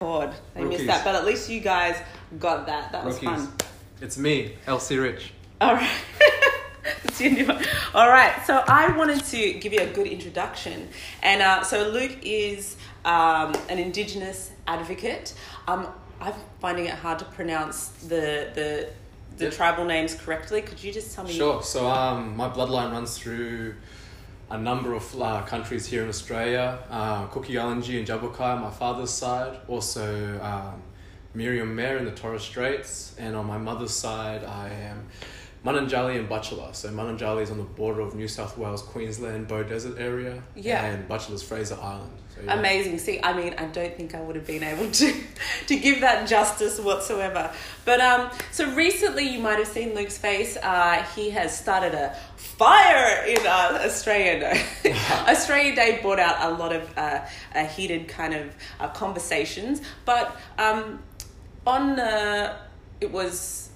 God, I missed Rookies. that, but at least you guys got that. That was Rookies. fun. It's me, LC Rich. All right. That's your new one. All right. So I wanted to give you a good introduction. And uh, so Luke is um, an Indigenous advocate. Um, I'm finding it hard to pronounce the the, the Yep. tribal names correctly. Could you just tell me? Sure. So um, my bloodline runs through a number of uh, countries here in Australia. Uh, Kuku Yalanji and Djabugay, my father's side. Also um, Meriam Mer in the Torres Straits. And on my mother's side, I am Mununjali and Butchulla. So Mununjali is on the border of New South Wales, Queensland, Beaudesert area. Yeah. And Butchulla's Fraser Island. Yeah. Amazing. See, I mean, I don't think I would have been able to to give that justice whatsoever. But um, so recently you might have seen Luke's face. Uh, he has started a fire in uh, Australia. No. Australia Day brought out a lot of uh, uh, heated kind of uh, conversations. But um, on uh, it was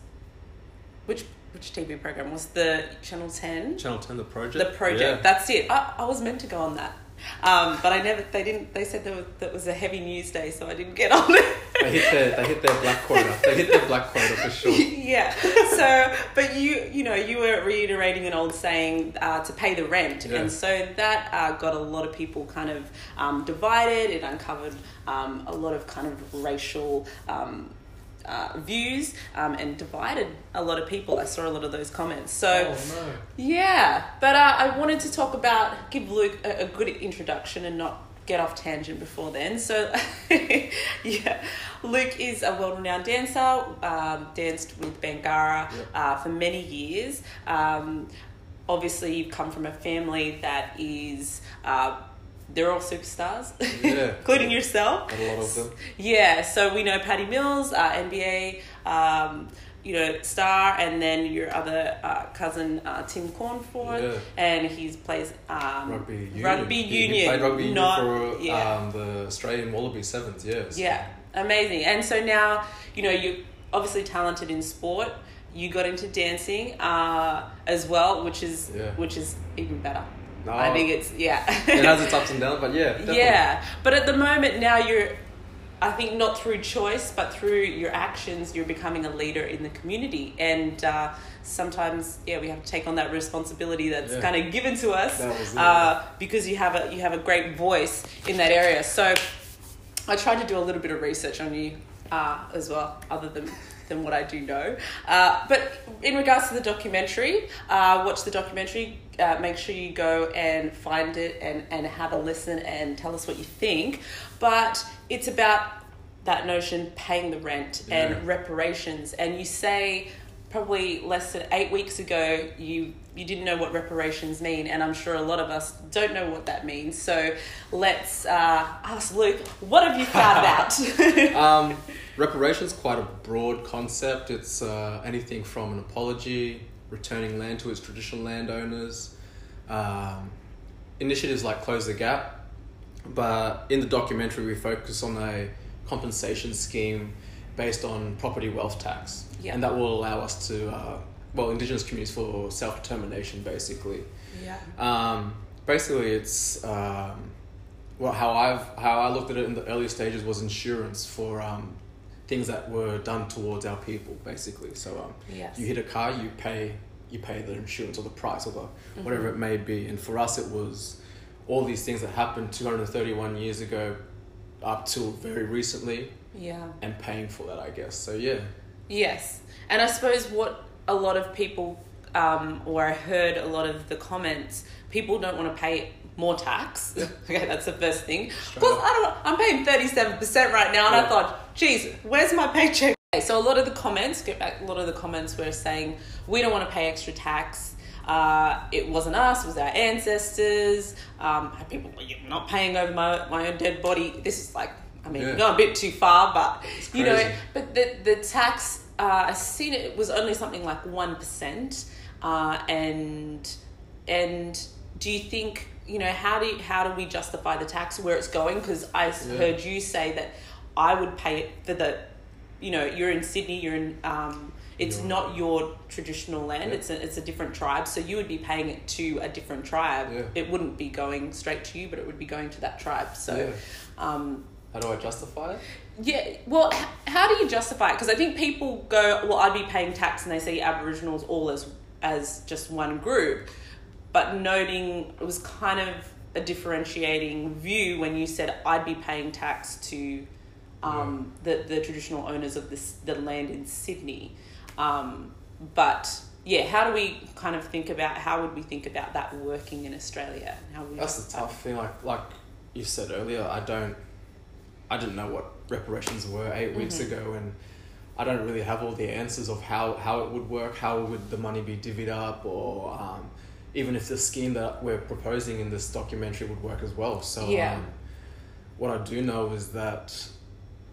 which which TV program was the Channel Ten? Channel 10, the project. the project. Yeah. That's it. I, I was meant to go on that, um, but I never. They didn't. They said there was, that was a heavy news day, so I didn't get on it. They hit their, they hit their black quota. They hit their black quota for sure. yeah. So, but you, you know, you were reiterating an old saying uh, to pay the rent, Yeah. and so that uh, got a lot of people kind of um, divided. It uncovered um, a lot of kind of racial. Uh, views um, and divided a lot of people. I saw a lot of those comments. So, Oh, no. Yeah, but uh, I wanted to talk about give Luke a, a good introduction and not get off tangent before then. So, yeah, Luke is a world-renowned dancer. Um, danced with Bangarra Yep. uh, for many years. Um, obviously, you've come from a family that is. Uh, they're all superstars, Yeah. including yourself. Got a lot of them. Yeah, so we know Patty Mills, uh, NBA, um, you know, star, and then your other uh, cousin uh, Tim Cornford, Yeah. and he plays um, Rugby union. Rugby union. He played rugby union not, for yeah, um, the Australian Wallaby Sevens, yes. yeah, amazing. And so now, you know, you're obviously talented in sport. You got into dancing uh, as well, which is Yeah. which is even better. No, I think it's yeah. it has its ups and downs, but yeah. Definitely. Yeah, but at the moment now you're, I think not through choice, but through your actions, you're becoming a leader in the community, and uh, sometimes yeah, we have to take on that responsibility that's Yeah. kind of given to us That was it. uh, because you have a you have a great voice in that area. So I tried to do a little bit of research on you uh, as well, other than. Than what I do know, uh, but in regards to the documentary, uh, watch the documentary. Uh, make sure you go and find it and and have a listen and tell us what you think. But it's about that notion paying the rent Yeah. and reparations. And you say probably less than eight weeks ago you you didn't know what reparations mean, and I'm sure a lot of us don't know what that means. So let's uh, ask Luke, what have you found out? Um, reparations quite a broad concept. It's uh, anything from an apology, returning land to its traditional landowners, um, initiatives like Close the Gap. But in the documentary, we focus on a compensation scheme based on property wealth tax, Yeah. and that will allow us to, uh, well, Indigenous communities for self determination, basically. yeah. Um, basically, it's um, well how I've how I looked at it in the earlier stages was insurance for um, things that were done towards our people, basically. So um, Yes. you hit a car, you pay you pay the insurance or the price or the whatever it may be, and for us it was all these things that happened 231 years ago up till very recently Yeah. and paying for that i guess so yeah Yes, and I suppose what a lot of people, um, or I heard a lot of the comments, people don't want to pay more tax. okay, that's the first thing. Because I don't. I'm paying thirty seven percent right now, and I thought, geez, where's my paycheck? Okay, so a lot of the comments, get back. A lot of the comments were saying we don't want to pay extra tax. Uh, it wasn't us; it was our ancestors. Um, people you're not paying over my my own dead body. This is like, I mean, Yeah. gone a bit too far, but you know, but the the tax uh, I seen it, it was only something like one percent, uh, and and do you think you know how do you, how do we justify the tax where it's going? Because i yeah. heard you say that I would pay it for the, you know, you're in Sydney, you're in um, It's Yeah. not your traditional land. Yeah. It's a it's a different tribe. So you would be paying it to a different tribe. It wouldn't be going straight to you, but it would be going to that tribe. So. Um, How do I justify it? yeah, well, h- how do you justify it? Because I think people go, well, I'd be paying tax, and they see Aboriginals all as as just one group, but noting it was kind of a differentiating view when you said I'd be paying tax to um, the the traditional owners of this the land in Sydney, um, but yeah, how do we kind of think about how would we think about that working in Australia? How we That's the tough thing. Like like you said earlier, I don't, I didn't know what reparations were 8 weeks Mhm. ago, and I don't really have all the answers of how how it would work, how would the money be divvied up, or um, even if the scheme that we're proposing in this documentary would work as well. So Yeah. um, what I do know is that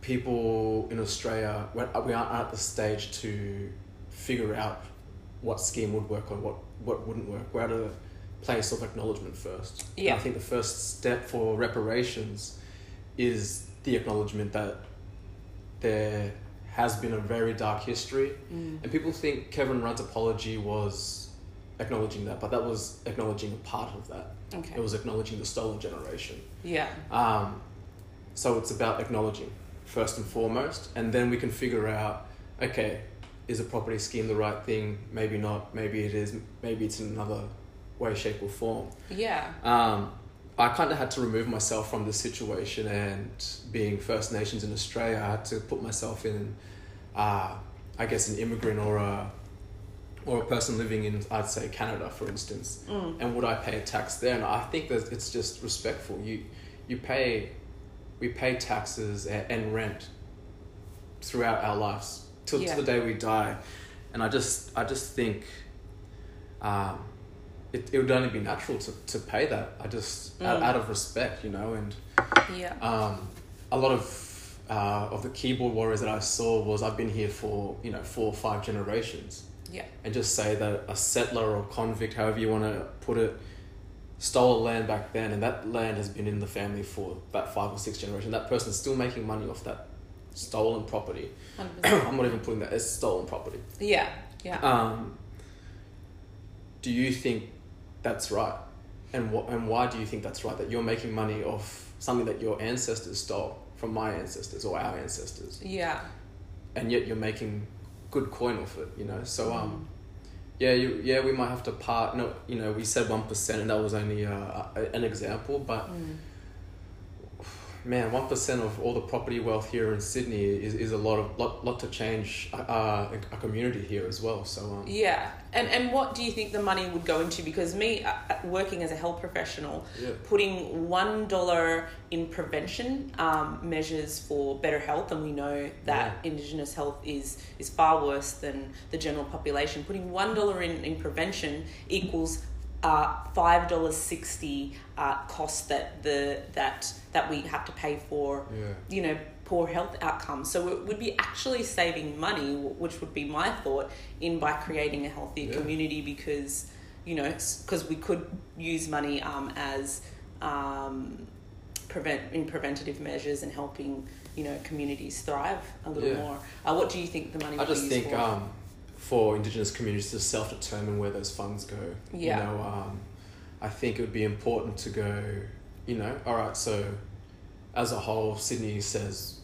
people in Australia, we we aren't at the stage to figure out what scheme would work or what, what wouldn't work. We're at a place of acknowledgement first. And Yeah. I think the first step for reparations is the acknowledgement that there has been a very dark history. Mm. And people think Kevin Rudd's apology was acknowledging that, but that was acknowledging a part of that. Okay. It was acknowledging the stolen generation. yeah. Um, so it's about acknowledging first and foremost, and then we can figure out, okay, is a property scheme the right thing? Maybe not. Maybe it is. Maybe it's in another way, shape, or form. Yeah. Um, I kind of had to remove myself from the situation, and being First Nations in Australia, I had to put myself in, uh, I guess, an immigrant or a, or a person living in, I'd say, Canada, for instance Mm. and would I pay a tax there? And I think that it's just respectful. You you pay we pay taxes and rent throughout our lives till Yeah. to the day we die, and I just I just think um, it, it would only be natural to, to pay that. I just out, Mm. out of respect, you know, and Yeah. um, a lot of uh, of the keyboard warriors that I saw was I've been here for you know four or five generations Yeah. and just say that a settler or convict, however you want to put it, stole land back then, and that land has been in the family for that five or six generations. That person's still making money off that stolen property. I'm not even putting that as stolen property. yeah. Yeah. Um, do you think that's right? And what and why do you think that's right? That you're making money off something that your ancestors stole from my ancestors or our ancestors, yeah. and yet you're making good coin off it. You know, so um. Mm. Yeah, you, yeah, we might have to part. No, you know, we said one percent, and that was only uh, an example. But Mm. Man, one percent of all the property wealth here in Sydney is, is a lot of lot, lot to change uh, a, a community here as well. So um, Yeah. And and what do you think the money would go into? Because me, uh, uh, working as a health professional, yeah, putting one dollar in prevention um, measures for better health, and we know that Indigenous health is is far worse than the general population. Putting one dollar in in prevention equals uh, five dollars sixty uh, cost that the that that we have to pay for yeah, you know poor health outcomes so it would be actually saving money which would be my thought in by creating a healthier Yeah. community because you know because we could use money um, as um, prevent in preventative measures and helping you know communities thrive a little Yeah. more uh, what do you think the money I would just be used think for? um, for Indigenous communities to self determine where those funds go. Yeah. You know, um, I think it would be important to go. You know, all right. So, as a whole, Sydney says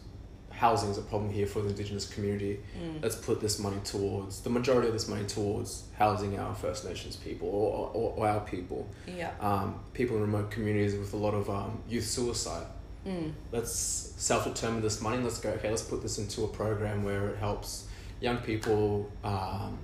housing is a problem here for the Indigenous community. Mm. let's put this money towards the majority of this money towards housing our First Nations people or, or, or our people, yeah um, people in remote communities with a lot of um, youth suicide. mm. Let's self determine this money. Let's go, okay, let's put this into a program where it helps young people um,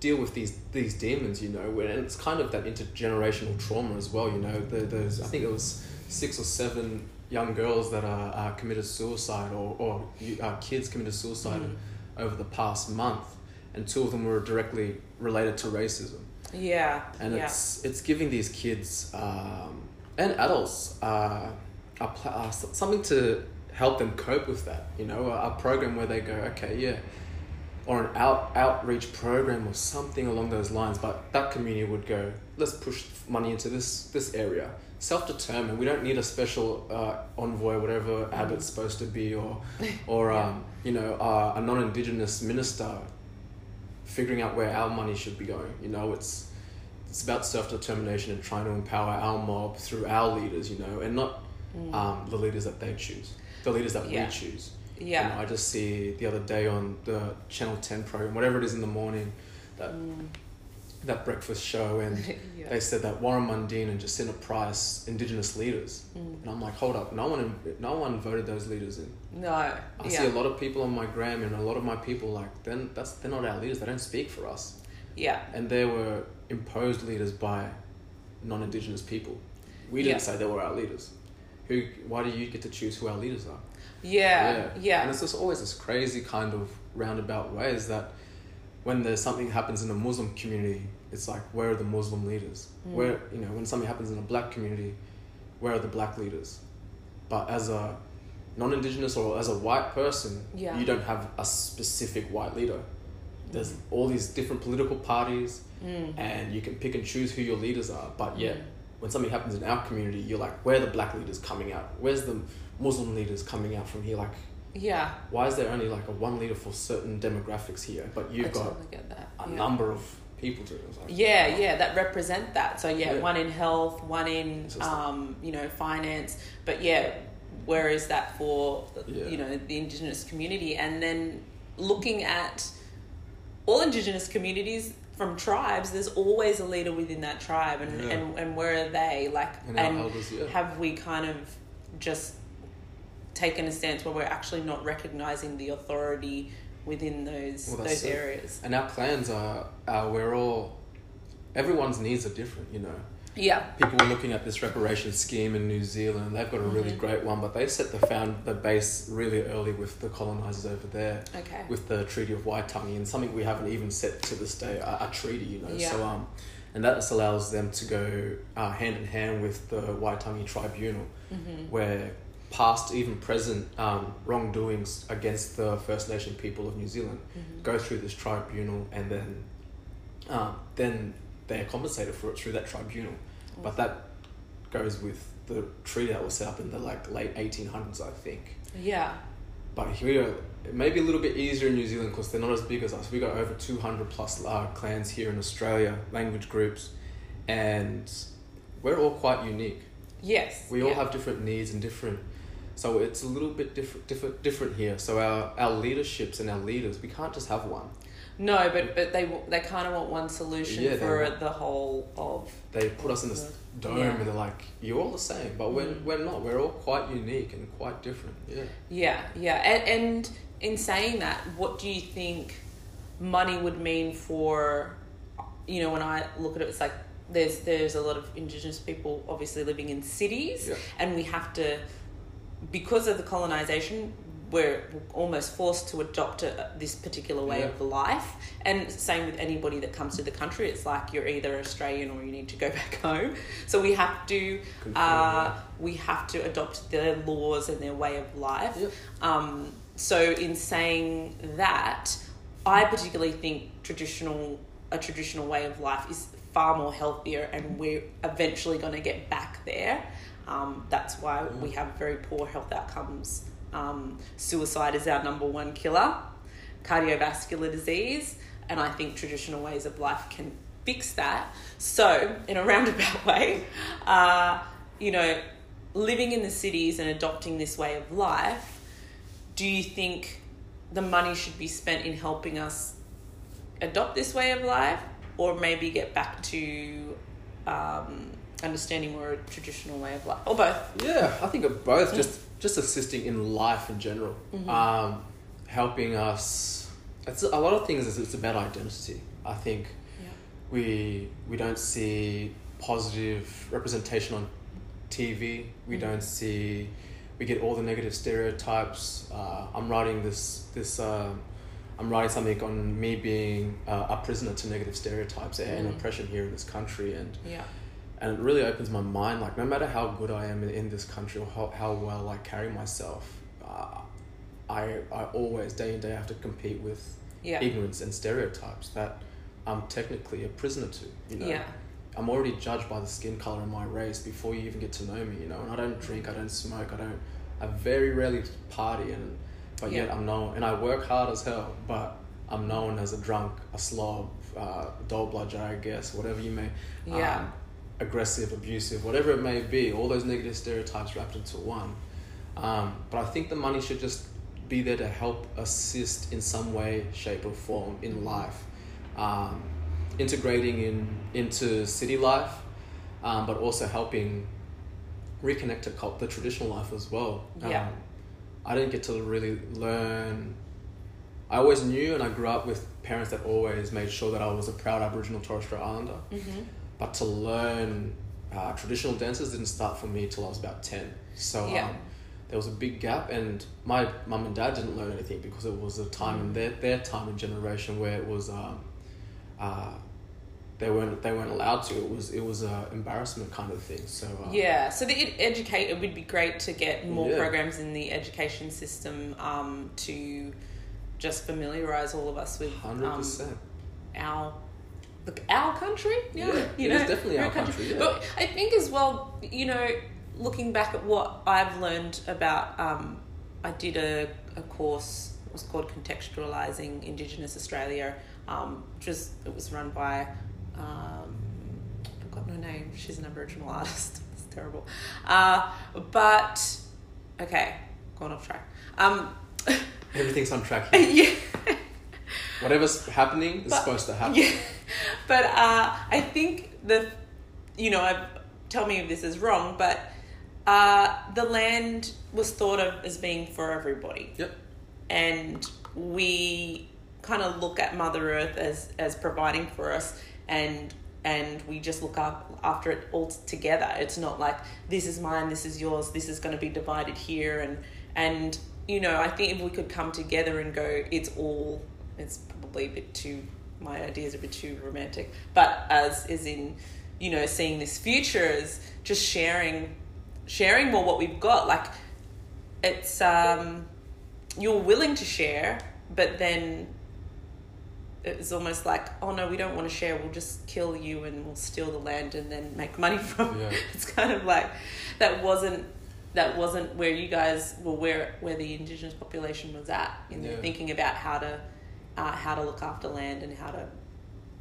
deal with these these demons, you know, and it's kind of that intergenerational trauma as well, you know. The, there's, I think it was six or seven young girls that are, are committed suicide or, or uh, kids committed suicide Mm. over the past month, and two of them were directly related to racism. yeah And yeah it's it's giving these kids um, and adults uh, a uh, something to help them cope with that. You know, a, a program where they go, okay, yeah, or an out outreach program or something along those lines. But that community would go, let's push money into this this area. Self determined. We don't need a special uh, envoy, whatever Abbott's supposed to be, or or Yeah. um, you know uh, a non indigenous minister figuring out where our money should be going. You know, it's it's about self determination and trying to empower our mob through our leaders. You know, and not um, the leaders that they choose, the leaders that Yeah. we choose. Yeah. You know, I just see the other day on the Channel Ten program, whatever it is in the morning, that that breakfast show, and Mm. Yeah. they said that Warren Mundine and Jacinta Price, Indigenous leaders, Mm. and I'm like, hold up, no one, no one voted those leaders in. No. I yeah. see a lot of people on my gram, and a lot of my people like, then that's they're not our leaders. They don't speak for us, yeah. and they were imposed leaders by non-Indigenous people. We didn't Yeah. say they were our leaders. Who? Why do you get to choose who our leaders are? Yeah. Yeah. And it's just always this crazy kind of roundabout way is that when there's something happens in the Muslim community, it's like where are the Muslim leaders? Mm. Where you know when something happens in a black community, where are the black leaders? But as a non-indigenous or as a white person, Yeah. you don't have a specific white leader. There's all these different political parties, Mm. and you can pick and choose who your leaders are. But yet, Mm. when something happens in our community, you're like, where are the black leaders coming out? Where's the Muslim leaders coming out from here? Like, Yeah. why is there only like a one leader for certain demographics here, but you've I got totally get that. a yeah. number of people to it's like, Yeah, yeah, that represent that. So yeah, Yeah. one in health, one in um, you know finance. But yeah, where is that for Yeah. you know the indigenous community? And then looking at all indigenous communities from tribes, there's always a leader within that tribe, and Yeah. and, and where are they? Like, And our elders, yeah. have we kind of just taken a stance where we're actually not recognizing the authority within those Well, those it. areas? And our plans are, are we're all, everyone's needs are different, you know. Yeah. People were looking at this reparation scheme in New Zealand. They've got a really Mhm. great one, but they set the found the base really early with the colonizers over there. Okay. with the Treaty of Waitangi and something we haven't even set to this day, a, a treaty, you know. Yeah. So um, and that just allows them to go uh, hand in hand with the Waitangi Tribunal, Mhm. where past, even present um, wrongdoings against the First Nation people of New Zealand Mhm. go through this tribunal, and then um, then they are compensated for it through that tribunal. But that goes with the treaty that was set up in the like late eighteen hundreds, I think. Yeah. But here, it may be a little bit easier in New Zealand because they're not as big as us. We got over 200 plus uh, clans here in Australia, language groups, and we're all quite unique. Yes. We all yeah. have different needs and different. So it's a little bit different, different, different here. So our, our leaderships and our leaders, we can't just have one. No, but but they they kind of want one solution Yeah, for want- the whole of. They put us in this dome Yeah. and they're like, you're all the same, but we're, Mm. we're not. We're all quite unique and quite different. Yeah. Yeah, yeah, and, and in saying that, what do you think money would mean for? You know, when I look at it, it's like there's there's a lot of indigenous people obviously living in cities, Yeah. and we have to because of the colonization we're almost forced to adopt a, this particular way Yeah. of life and same with anybody that comes to the country it's like you're either australian or you need to go back home so we have to uh, yeah. we have to adopt their laws and their way of life Yep. um, so in saying that i particularly think traditional a traditional way of life is far more healthier and we're eventually going to get back there um, that's why we have very poor health outcomes. Um, suicide is our number one killer, cardiovascular disease, and I think traditional ways of life can fix that. So, in a roundabout way, uh, you know, living in the cities and adopting this way of life, do you think the money should be spent in helping us adopt this way of life or maybe get back to um, understanding more a traditional way of life or both Yeah, I think of both. Just just assisting in life in general, um, helping us. It's a lot of things. Is it's about identity. I think yeah we we don't see positive representation on TV. We Mhm. don't see. We get all the negative stereotypes. Uh, I'm writing this this. Um, I'm writing something on me being uh, a prisoner to negative stereotypes and Mm. oppression here in this country, and yeah and it really opens my mind like no matter how good i am in, in this country or how, how well i carry myself uh, I, I always day in day have to compete with yeah ignorance and stereotypes that i'm technically a prisoner to you know yeah i'm already judged by the skin color of my race before you even get to know me you know and i don't drink i don't smoke i don't i very rarely party and but yet i'm known and i work hard as hell but I'm known as a drunk, a slob, uh, dole bludger, I guess, whatever you may. Yeah. Um, aggressive, abusive, whatever it may be. All those negative stereotypes wrapped into one. Um, but I think the money should just be there to help assist in some way, shape, or form in life, um, integrating in into city life, um, but also helping reconnect to cult, the traditional life as well. Yeah. Um, I didn't get to really learn. I always knew, and I grew up with parents that always made sure that I was a proud Aboriginal Torres Strait Islander. Mm-hmm. But to learn uh, traditional dances didn't start for me till I was about ten. So Yeah. um, there was a big gap, and my mum and dad didn't learn anything because it was a time in their their time and generation where it was. Um, uh, they weren't they weren't allowed to. It was it was a embarrassment kind of thing. So um, Yeah, so the ed- educate it would be great to get more Yeah. programs in the education system um, to just familiarize all of us with hundred um, our look our country. Yeah, you it know, is definitely our our country, yeah. But I think as well, you know, looking back at what I've learned about, um, I did a, a course. It was called contextualizing Indigenous Australia, um, which was it was run by. Um, I forgot her name. She's an Aboriginal artist. It's terrible. Uh, but okay, gone off track. Um, Everything's on track. Here. yeah. Whatever's happening is But- supposed to happen. Yeah, but uh, I think the, you know, I, tell me if this is wrong, but uh, the land was thought of as being for everybody, Yep. and we kind of look at Mother Earth as as providing for us, and and we just look up after it all together. It's not like this is mine, this is yours, this is going to be divided here, and and you know, I think if we could come together and go, it's all. It's probably a bit too. My ideas is a bit too romantic, but as is in, you know, seeing this future as just sharing, sharing more what we've got. Like, it's um, you're willing to share, but then it's almost like, oh no, we don't want to share. We'll just kill you and we'll steal the land and then make money from. Yeah. it. It's kind of like that wasn't that wasn't where you guys were where where the indigenous population was at in Yeah. thinking about how to uh, how to look after land and how to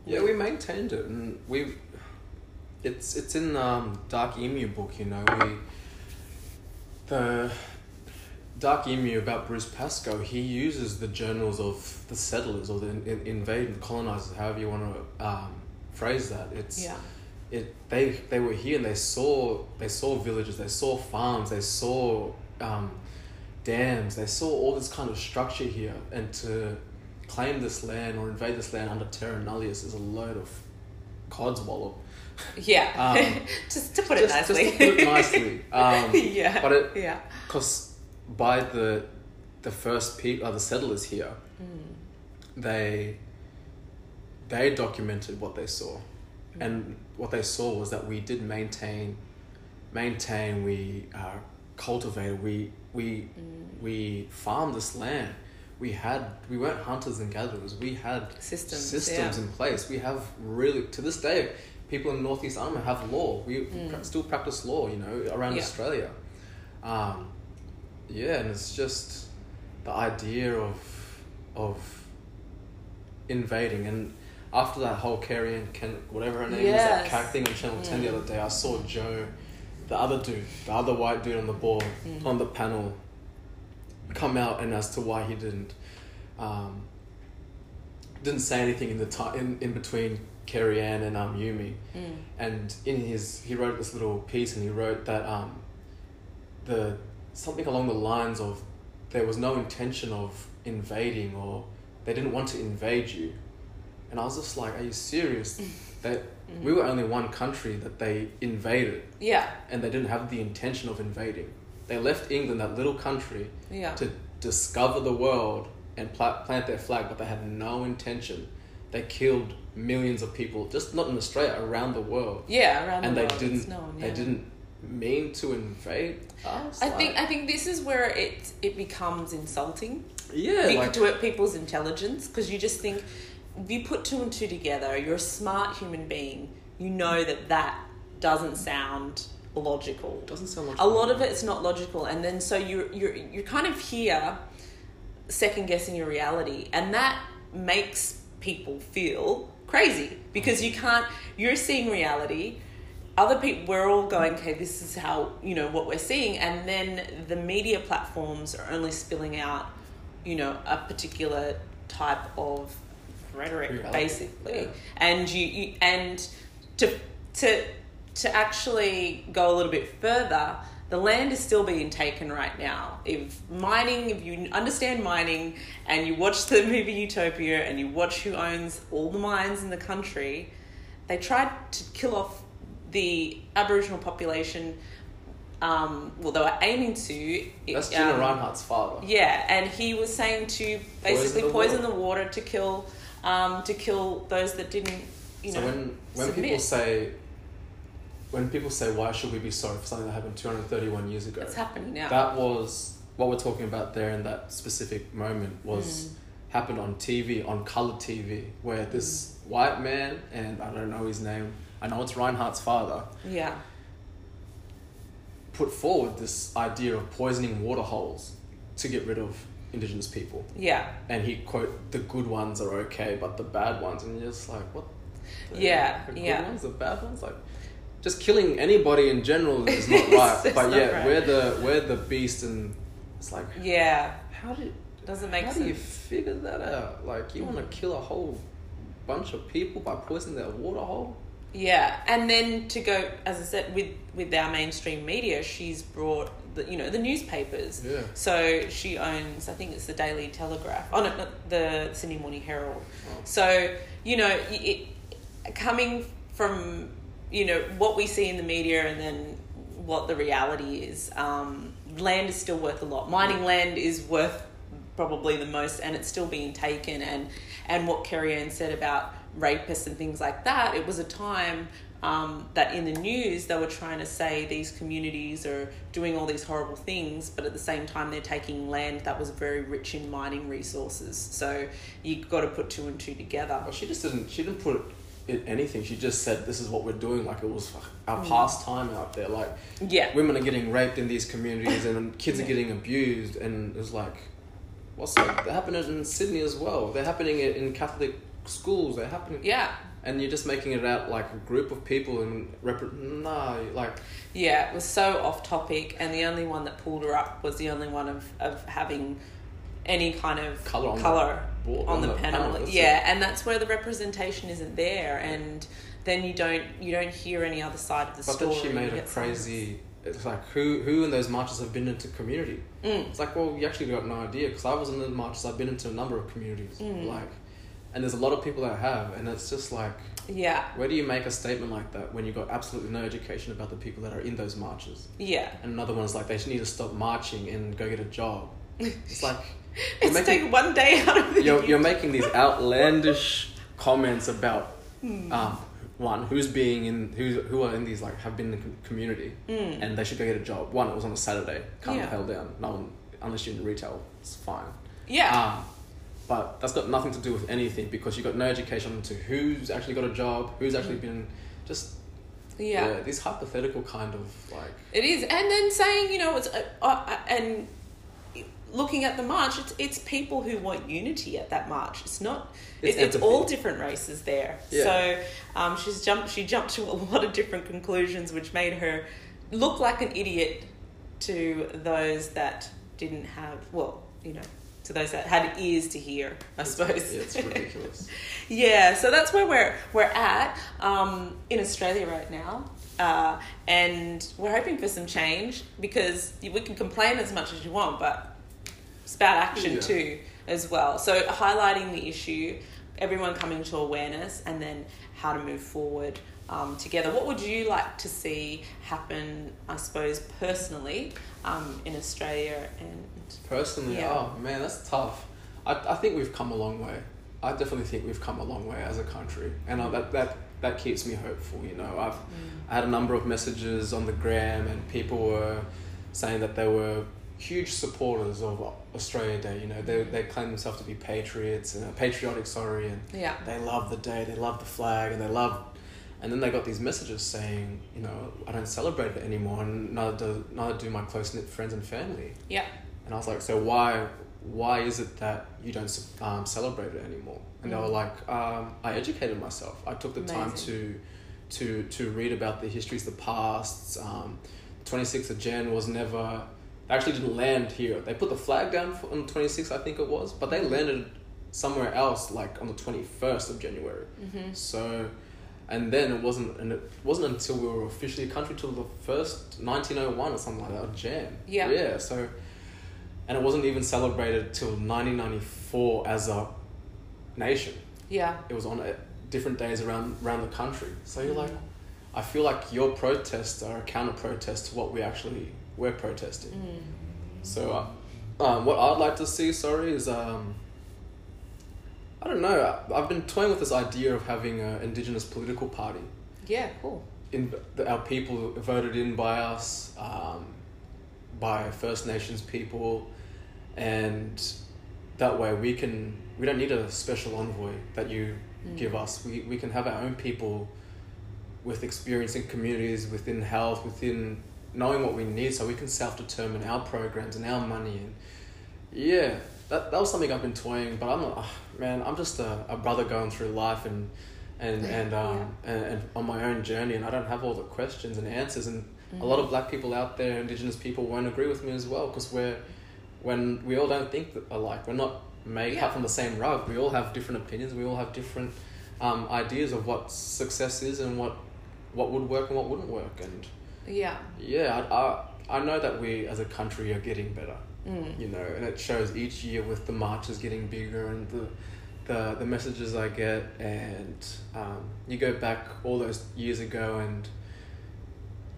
Yeah, we maintained it, and we. It's it's in um, Dark Emu book, you know. We the Dark Emu about Bruce Pascoe. He uses the journals of the settlers or the in, in, invading colonizers, however you want to um, phrase that. It's yeah it they they were here and they saw they saw villages, they saw farms, they saw um, dams, they saw all this kind of structure here, and to claim this land or invade this land under terra nullius is a load of codswallop. yeah Um, just to put it just, nicely just to put it nicely. Um, yeah but it- yeah because by the the first people, uh, the settlers here, they they documented what they saw, and what they saw was that we did maintain, maintain. We uh, cultivated. We we we farmed this land. We had we weren't hunters and gatherers. We had Systems, systems yeah. in place. We have really to this day. People in Northeast Arnhem have law. We Mm. still practice law, you know, around Yeah. Australia. Um, yeah, and it's just the idea of of invading and after that whole Carrie and Ken, whatever her name is, that Yes. cat thing on Channel Ten the Mm. other day, I saw Joe, the other dude, the other white dude on the board Mm. on the panel, come out and as to why he didn't, um, didn't say anything in the time in, in between Kerry-Anne and um Yumi. Mm. and in his he wrote this little piece and he wrote that um the something along the lines of there was no intention of invading or they didn't want to invade you. And i was just like are you serious that we were only one country that they invaded? Yeah. And they didn't have the intention of invading they left england that little country yeah to discover the world and pla- plant their flag, but they had no intention. They killed millions of people, just not in Australia, around the world, yeah around and the they world, didn't. it's known, They didn't mean to invade us. I think I think this is where it it becomes insulting yeah, like to people's intelligence because you just think if you put two and two together, you're a smart human being. You know that that doesn't sound logical. doesn't sound like A lot of it's not logical, and then so you're you're you're kind of here second guessing your reality, and that makes people feel crazy because you can't you're seeing reality other people we're all going okay this is how you know what we're seeing and then the media platforms are only spilling out you know a particular type of rhetoric Reality. basically Yeah. and you, you and to to to actually go a little bit further the land is still being taken right now if mining if you understand mining and you watch the movie utopia and you watch who owns all the mines in the country they tried to kill off the aboriginal population um, well they were aiming to That's um, Rinehart's father. yeah, and he was saying to basically the poison water. the water to kill, um, to kill those that didn't, you so know. when when submit. people say when people say why should we be sorry for something that happened 231 years ago it's happening now. that was what we're talking about there in that specific moment Mm. was happened on TV on color TV where this Mm. white man and I don't know his name I know it's Rinehart's father yeah, put forward this idea of poisoning water holes to get rid of indigenous people yeah, and he quote the good ones are okay but the bad ones and you're just like what the, Yeah, the good yeah. ones the bad ones like just killing anybody in general is not right but not yeah right. we're the we're the beast and it's like yeah. how did Doesn't make how sense. do you figure that out like you want to kill a whole bunch of people by poisoning their water hole Yeah, and then to go, as I said, with with our mainstream media, she's brought the you know the newspapers. Yeah. So she owns, I think it's the Daily Telegraph. Oh no, the Sydney Morning Herald. Oh. So you know, it, coming from you know what we see in the media, and then what the reality is, um, land is still worth a lot. Mining land is worth probably the most, and it's still being taken. And and what Kerry-Anne said about rapists and things like that, it was a time um, that in the news they were trying to say these communities are doing all these horrible things, but at the same time they're taking land that was very rich in mining resources. So you've got to put two and two together. Well, she just didn't. She didn't put it anything. She just said, "This is what we're doing." Like it was our pastime out there. Like Yeah, women are getting raped in these communities, and kids are getting abused, and it's like, what's that? They're happening in Sydney as well. They're happening in in Catholic schools. They're happening. yeah, And you're just making it out like a group of people and rep- nah, like yeah. It was so off topic, and the only one that pulled her up was the only one of of having any kind of Colour on the color board- on, on the, the panel. panel, yeah, and that's where the representation isn't there, and then you don't you don't hear any other side of the story. But story. then she made a crazy. It's like who who in those marches have been into community? Mm. It's like well, you actually got no idea because I was in the marches. I've been into a number of communities, Mm. like, and there's a lot of people that have, and it's just like, Yeah, where do you make a statement like that when you got absolutely no education about the people that are in those marches? yeah. And another one is like they just need to stop marching and go get a job. It's like It's making take one day out of the you're, you're making these outlandish comments about Hmm. um, one who's being in who who are in these like have been in the community Mm. and they should go get a job. One, it was on a Saturday. Yeah. the hell down. No one, unless you're in retail, it's fine. yeah, Um, but that's got nothing to do with anything because you've got no education into who's actually got a job, who's actually been just yeah. yeah, these hypothetical kind of like It is, and then saying you know it's uh, uh, and looking at the march, it's it's people who want unity at that march. It's not. It's It's, it's all different races there. Yeah. So um, she's jumped. She jumped to a lot of different conclusions, which made her look like an idiot to those that didn't have. Well, you know, to those that had ears to hear. I suppose. yeah, it's ridiculous. Yeah, so that's where we're we're at um, in Australia right now, uh, and we're hoping for some change because we can complain as much as you want, but it's about action Yeah. too as well. So highlighting the issue, everyone coming to awareness, and then how to move forward um, together. What would you like to see happen? I suppose personally um, in Australia and Personally, Yeah. oh man, that's tough. I, I think we've come a long way. I definitely think we've come a long way as a country, and uh, that that that keeps me hopeful. You know, I've I had a number of messages on the gram, and people were saying that they were huge supporters of Australia Day. You know, they they claim themselves to be patriots and uh, patriotic. Sorry, and yeah, they love the day, they love the flag, and they love. And then they got these messages saying, you know, I don't celebrate it anymore, and neither do neither do my close knit friends and family. yeah, And I was like, so why why is it that you don't um, celebrate it anymore? And they were Mm. like, um, I educated myself. I took the time to, to, to read about the histories, the pasts. Um, 26th of Jan was never, they actually didn't land here. They put the flag down for, on the 26th, I think it was, but they landed somewhere else, like on the 21st of January. Mm-hmm. So, and then it wasn't, and it wasn't until we were officially a country till the first 1901 or something like that, or Jan. Yeah. Yeah. So, and it wasn't even celebrated till 1994 as a nation. Yeah. It was on uh, different days around around the country. So you're like, Mm. I feel like your protests are a counter protest to what we actually we're protesting. Mm. So, uh, um, what I'd like to see, sorry, is um, I don't know. I- I've been toying with this idea of having an indigenous political party. Yeah. Cool. In the, our people voted in by us, um, by First Nations people, and that way we can we don't need a special envoy that you Mm. give us. We we can have our own people with experience in communities, within health, within knowing what we need, so we can self determine our programs and our money. And yeah, that that was something I've been toying. But I'm not, ah, man. I'm just a, a brother going through life and and and um and, and on my own journey, and I don't have all the questions and answers. And a lot of black people out there, indigenous people, won't agree with me as well because we're when we all don't think alike. We're not made Yeah. cut from the same rug. We all have different opinions. We all have different um, ideas of what success is and what what would work and what wouldn't work. And Yeah. yeah, I, I I know that we as a country are getting better. Mm. You know, and it shows each year with the marches getting bigger and the the the messages I get. And um, you go back all those years ago and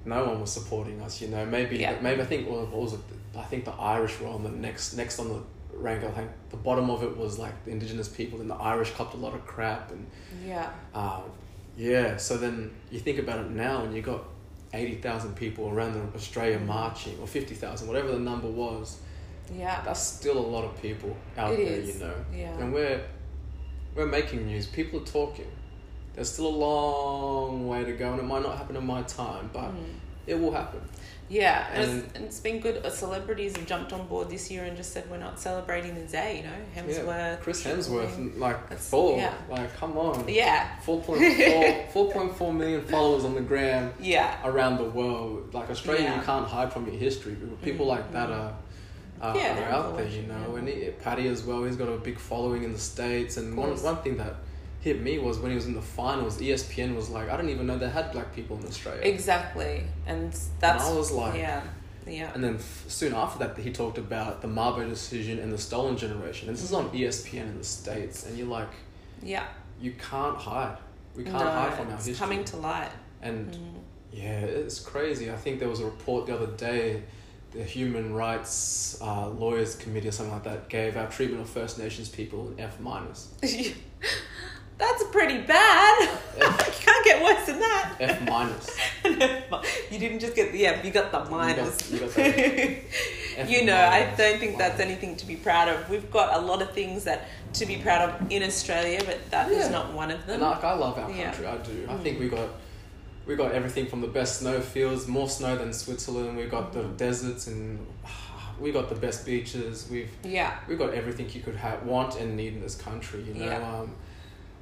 no one was supporting us. You know, maybe Yeah. maybe I think well, what was it? I think the Irish were on the next next on the rank. I think the bottom of it was like the indigenous people, and the Irish copped a lot of crap. And Yeah. um, yeah, so then you think about it now, and you got eighty thousand people around the Australia marching, or fifty thousand, whatever the number was. Yeah. That's still a lot of people out It there, is, you know. yeah. And we're we're making news. People are talking. There's still a long way to go, and it might not happen in my time, but Mm. It will happen. Yeah, and, it's, and it's been good. Uh, Celebrities have jumped on board this year and just said we're not celebrating the day. You know, Hemsworth, Yeah. Chris Hemsworth, like That's- Thor, yeah. like come on. Yeah, 4.4, 4.4 million followers on the gram yeah, around the world. Like Australia, Yeah. you can't hide from your history. People Mm, like that are, are, Yeah, are out there, you know. And Patty as well, he's got a big following in the States. And one, one thing that hit me was when he was in the finals, ESPN was like, I didn't even know they had black people in Australia. exactly. And that's I was like- yeah, yeah, And then f- soon after that, he talked about the Mabo decision and the stolen generation. And this is on ESPN in the States. And you're like, yeah. you can't hide. We can't no, hide from our it's history. coming to light. and Mm. yeah, it's crazy. I think there was a report the other day, the Human Rights uh, Lawyers Committee or something like that gave our treatment of First Nations people an F minus. That's pretty bad. you can't get worse than that. F minus. you didn't just get the yeah, you got the minus. you got the F you know, I don't think that's anything to be proud of. We've got a lot of things that to be proud of in Australia, but that is Yeah. not one of them. Like, I love our Yeah. country. I do. I Mm. think we got we got everything from the best snow fields, more snow than Switzerland. We got the deserts and we got the best beaches. We've yeah, we got everything you could have, want and need in this country, you know. Yeah. Um,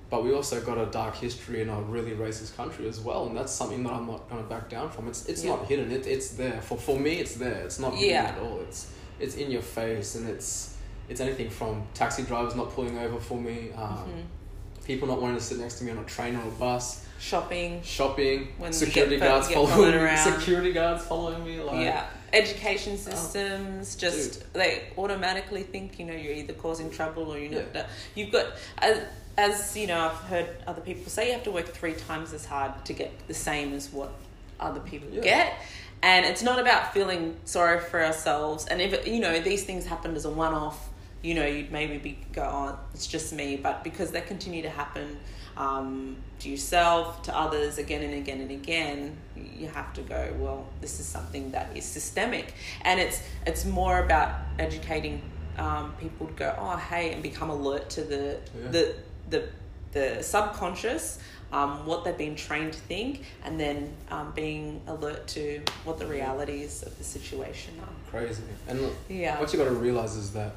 but we also got a dark history in a really racist country as well, and that's something that I'm not going to back down from. It's it's Yeah. not hidden. It it's there for for me. It's there. It's not hidden Yeah. at all. It's it's in your face, and it's it's anything from taxi drivers not pulling over for me, um, Mhm. people not wanting to sit next to me on a train or a bus, shopping. shopping, When security guards following me, around. security guards following me, like yeah, education systems Oh, just they automatically think you know you're either causing trouble or you're not. You've got as as you know I've heard other people say you have to work three times as hard to get the same as what other people Yeah. get. And it's not about feeling sorry for ourselves. And if it, you know these things happen as a one-off, you know you'd maybe be go, oh, it's just me. But because they continue to happen um, to yourself, to others, again and again and again, you have to go. Well, this is something that is systemic, and it's it's more about educating um, people to go, oh hey, and become alert to the Yeah. the the the subconscious um, what they've been trained to think, and then um, being alert to what the realities of the situation are. crazy. And look, Yeah. what you got to realize is that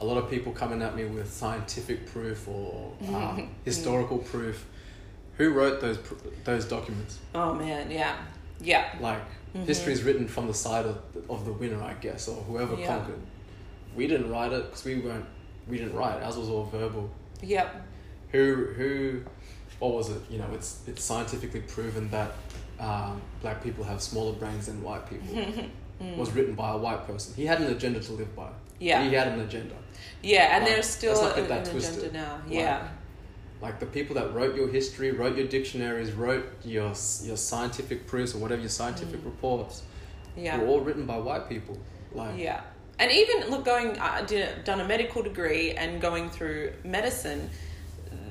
a lot of people coming at me with scientific proof or uh, historical proof. Who wrote those pr- those documents? Oh man, yeah, yeah, Like history is written from the side of the, of the winner, I guess, or whoever Yeah. conquered. We didn't write it because we weren't. We didn't write. Ours was all verbal. yep, Who who, what was it? You know, it's it's scientifically proven that um, black people have smaller brains than white people. Was written by a white person. He had an agenda to live by. Yeah. he had an agenda. yeah, and Like, there's still not an, an twisted. agenda now. Like, Yeah, Like the people that wrote your history, wrote your dictionaries, wrote your your scientific proofs or whatever your scientific reports, Mm. yeah. were all written by white people. Like Yeah. And even look, going, I did done a medical degree and going through medicine,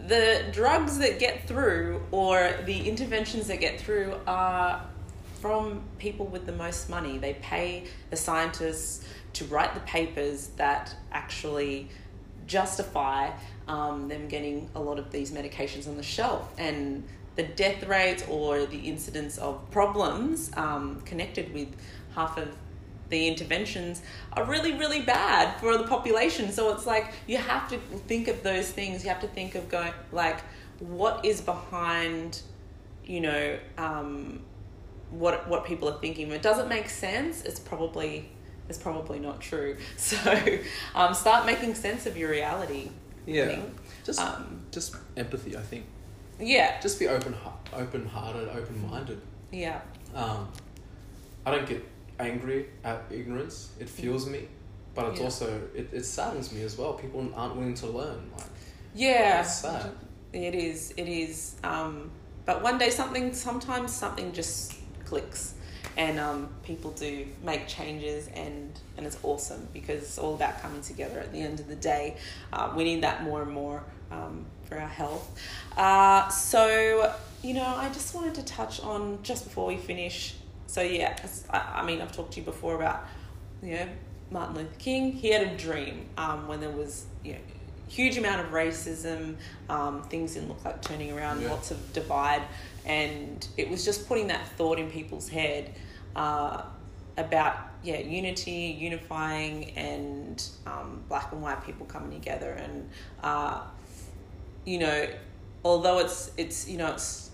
the drugs that get through or the interventions that get through are from people with the most money. They pay the scientists to write the papers that actually justify um, them getting a lot of these medications on the shelf. And the death rates or the incidence of problems um, connected with half of the interventions are really, really bad for the population. So it's like you have to think of those things. You have to think of going, like, what is behind, you know, um, what what people are thinking. If it doesn't make sense, it's probably it's probably not true. So um, start making sense of your reality. Yeah, just Um, just empathy. I think yeah, just be open open hearted, open minded. yeah, Um, I don't get angry at ignorance. It fuels me, but it's Yeah. also it, it saddens me as well. People aren't willing to learn. Like yeah. it's sad. It is. It is. Um, but one day, something. Sometimes something just clicks, and um, people do make changes, and and it's awesome because it's all about coming together. At the end of the day, uh, we need that more and more um, for our health. Uh, so you know, I just wanted to touch on just before we finish. So yeah, I, I mean, I've talked to you before about you know Martin Luther King. He had a dream um, when there was you know huge amount of racism. Um, things didn't look like turning around. Yeah. Lots of divide, and it was just putting that thought in people's head uh, about yeah unity, unifying, and um, black and white people coming together. And uh, you know, although it's it's you know it's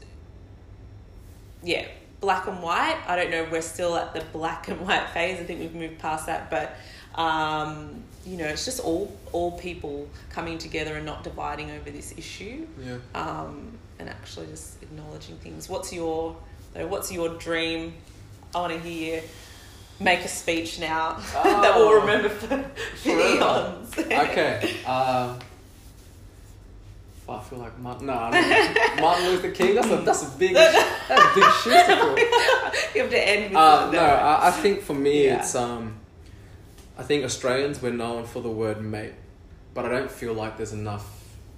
yeah, black and white. I don't know. We're still at the black and white phase. I think we've moved past that, but um, you know, it's just all all people coming together and not dividing over this issue, Yeah. um, and actually just acknowledging things. What's your though? What's your dream? I want to hear. you Make a speech now that we'll Oh. remember for, for eons. okay. Um, I feel like Martin, no, I Martin Luther King. That's a that's a big that's a big shoes to fill. you have to end with Uh, no, I, I think for me Yeah. it's um, I think Australians we're known for the word mate, but I don't feel like there's enough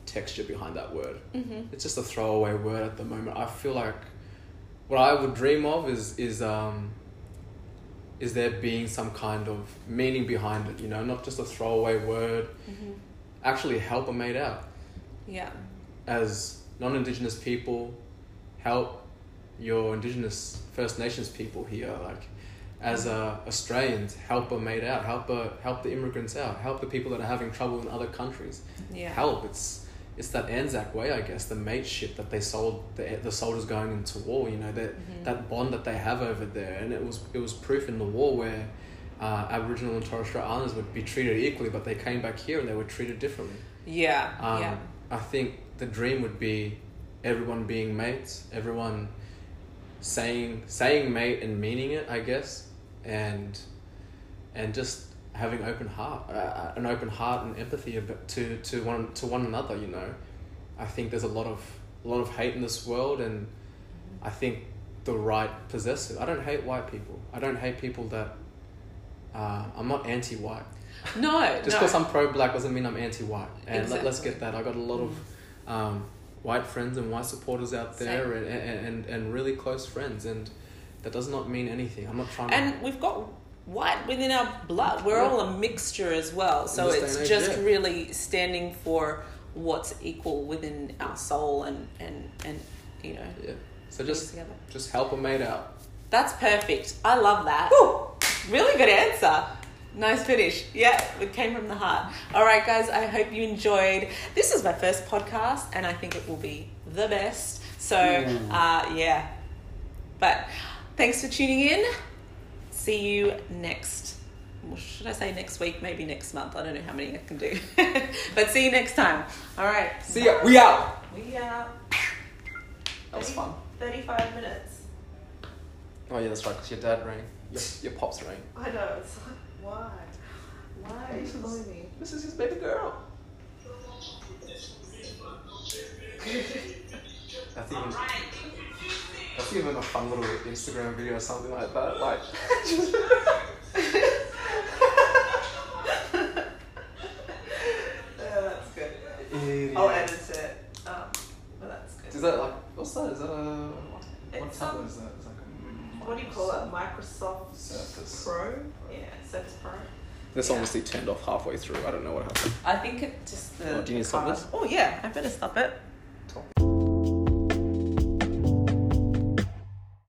texture behind that word. Mhm. It's just a throwaway word at the moment. I feel like what I would dream of is is um, is there being some kind of meaning behind it? You know, not just a throwaway word. Mhm. Actually, help a mate out Yeah. as non-indigenous people help your indigenous First Nations people here like as uh, Australians help a mate out help a, help the immigrants out help the people that are having trouble in other countries Yeah. help it's it's that Anzac way I guess the mateship that they sold the, the soldiers going into war you know that Mhm. that bond that they have over there and it was it was proof in the war where uh, Aboriginal and Torres Strait Islanders would be treated equally but they came back here and they were treated differently Yeah. um, yeah. I think the dream would be everyone being mates, everyone saying saying mate and meaning it, I guess, and and just having open heart, uh, an open heart and empathy to to one to one another. You know, I think there's a lot of a lot of hate in this world, and I think the right possess it. I don't hate white people. I don't hate people that. Uh, I'm not anti-white. No. Just no. because I'm pro-black doesn't mean I'm anti-white. And let, let's get that. I got a lot of um, white friends and white supporters out there, and, and, and and really close friends, and that does not mean anything. I'm not trying. to... And we've got white within our blood. We're Yeah. all a mixture as well. So it's age, just yeah. really standing for what's equal within our soul and and and you know. yeah. So just just help a mate out. That's perfect. I love that. Really good answer. Nice finish. Yeah, it came from the heart. All right, guys, I hope you enjoyed. This is my first podcast, and I think it will be the best. So, uh, yeah. But thanks for tuning in. See you next. Should I say next week? Maybe next month. I don't know how many I can do. but see you next time. All right. See ya. We out. We out. That was fun. 35 minutes. Oh yeah, that's right. Cause your dad rang. Your, your pops rang. I know. It's like, why? Why are you calling me? This is his baby girl. That's even. That's even a fun little Instagram video or something like that. Like. Yeah, that's good. I'll edit it. Um, but that's good. Is that like what's that? Is that a what It's, tablet um, is that? Like a What do you call it? Microsoft Surface. Pro? Yeah, Surface Pro. This Yeah. obviously turned off halfway through. I don't know what happened. I think it just the. Oh, do you need to stop card- this? Oh yeah, I better stop it. Talk.